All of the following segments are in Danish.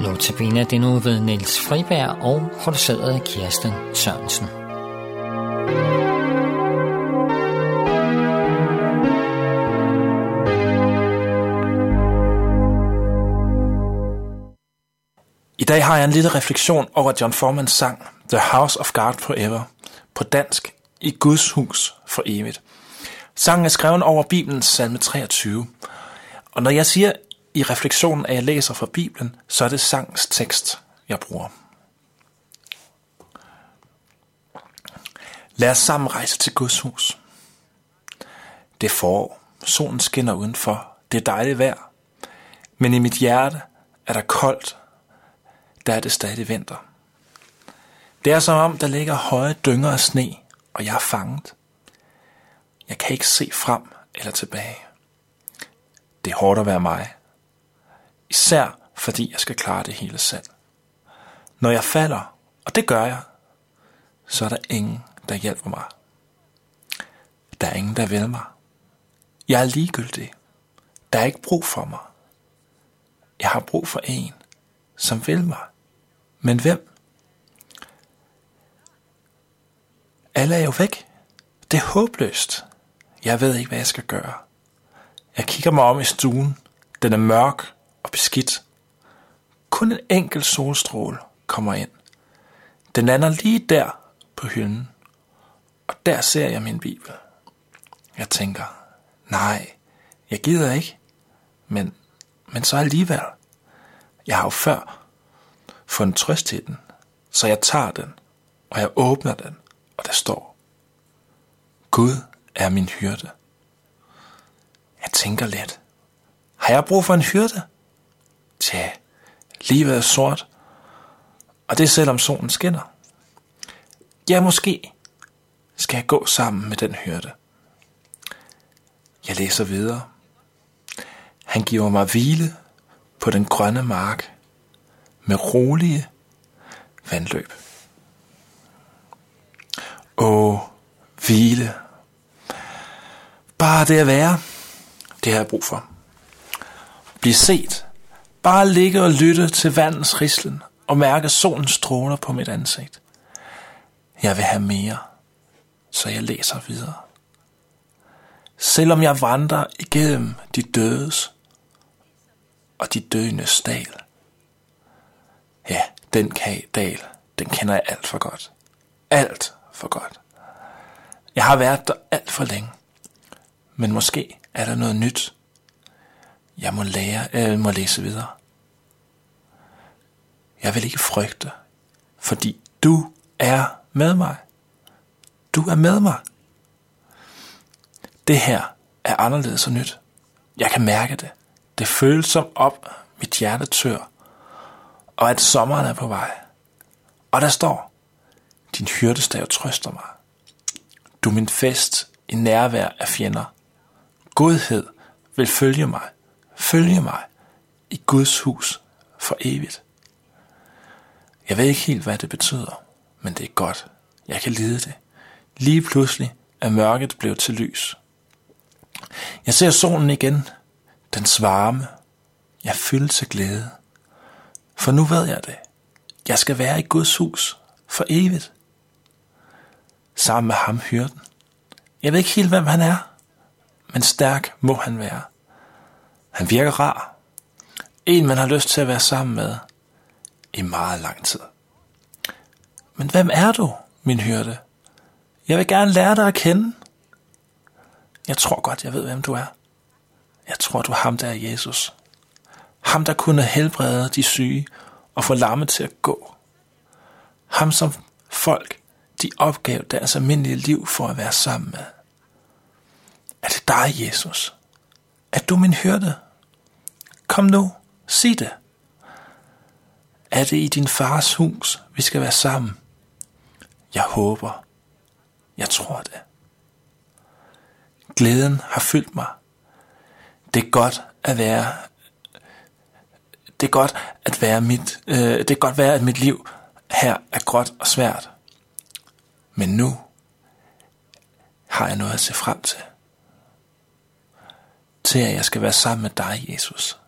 Notabene det nu ved Niels Friberg og produceret af Kirsten Sørensen. I dag har jeg en lille refleksion over John Formans sang The House of God Forever på dansk i Guds hus for evigt. Sangen er skrevet over Bibelens salme 23. Og når jeg siger i refleksionen, at jeg læser fra Bibelen, så er det sangens tekst, jeg bruger. Lad os sammen rejse til Guds hus. Det er forår. Solen skinner udenfor. Det er dejligt vejr. Men i mit hjerte er der koldt. Der er det stadig vinter. Det er som om, der ligger høje dynger af sne, og jeg er fanget. Jeg kan ikke se frem eller tilbage. Det er hårdt at være mig. Især fordi jeg skal klare det hele selv. Når jeg falder, og det gør jeg, så er der ingen, der hjælper mig. Der er ingen, der vil mig. Jeg er ligegyldig. Der er ikke brug for mig. Jeg har brug for en, som vil mig. Men hvem? Alle er jo væk. Det er håbløst. Jeg ved ikke, hvad jeg skal gøre. Jeg kigger mig om i stuen. Den er mørk og beskidt. Kun en enkelt solstråle kommer ind. Den lander lige der på hylden. Og der ser jeg min bibel. Jeg tænker, nej, jeg gider ikke. Men, men så alligevel. Jeg har jo før fundet trøst til den. Så jeg tager den, og jeg åbner den, og der står, Gud er min hyrde. Jeg tænker lidt, har jeg brug for en hyrde? Tja, livet er sort, og det er selvom solen skinner. Ja, måske skal jeg gå sammen med den hyrde. Jeg læser videre. Han giver mig hvile på den grønne mark med rolige vandløb. Åh, hvile. Bare det at være, det har jeg brug for. Bliv set. Bare ligge og lytte til vandens rislen og mærke solens stråler på mit ansigt. Jeg vil have mere, så jeg læser videre. Selvom jeg vandrer igennem de dødes og de døendes dal. Ja, den dal, den kender jeg alt for godt. Alt for godt. Jeg har været der alt for længe. Men måske er der noget nyt. Jeg må lære, jeg må læse videre. Jeg vil ikke frygte, fordi du er med mig. Du er med mig. Det her er anderledes og nyt. Jeg kan mærke det. Det føles som op, mit hjerte tør, og at sommeren er på vej. Og der står, din hyrdestav trøster mig. Du er min fest i nærvær af fjender. Godhed vil følge mig, følge mig i Guds hus for evigt. Jeg ved ikke helt, hvad det betyder, men det er godt. Jeg kan lide det. Lige pludselig er mørket blevet til lys. Jeg ser solen igen, den varme. Jeg fyldes til glæde. For nu ved jeg det. Jeg skal være i Guds hus for evigt. Sammen med ham hyrden. Jeg ved ikke helt, hvem han er, men stærk må han være. Han virker rar. En, man har lyst til at være sammen med i meget lang tid. Men hvem er du, min hyrde? Jeg vil gerne lære dig at kende. Jeg tror godt, jeg ved, hvem du er. Jeg tror, du er ham, der er Jesus. Ham, der kunne helbrede de syge og få lamme til at gå. Ham, som folk, de opgav deres almindelige liv for at være sammen med. Er det dig, Jesus? Er du min hyrde? Kom nu, sig det. Er det i din fars hus, vi skal være sammen? Jeg håber. Jeg tror det. Glæden har fyldt mig. Det er godt at være det er godt at være mit øh, det er godt at være at mit liv her er gråt og svært. Men nu har jeg noget at se frem til. Til at jeg skal være sammen med dig, Jesus.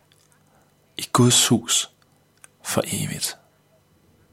I Guds hus for evigt.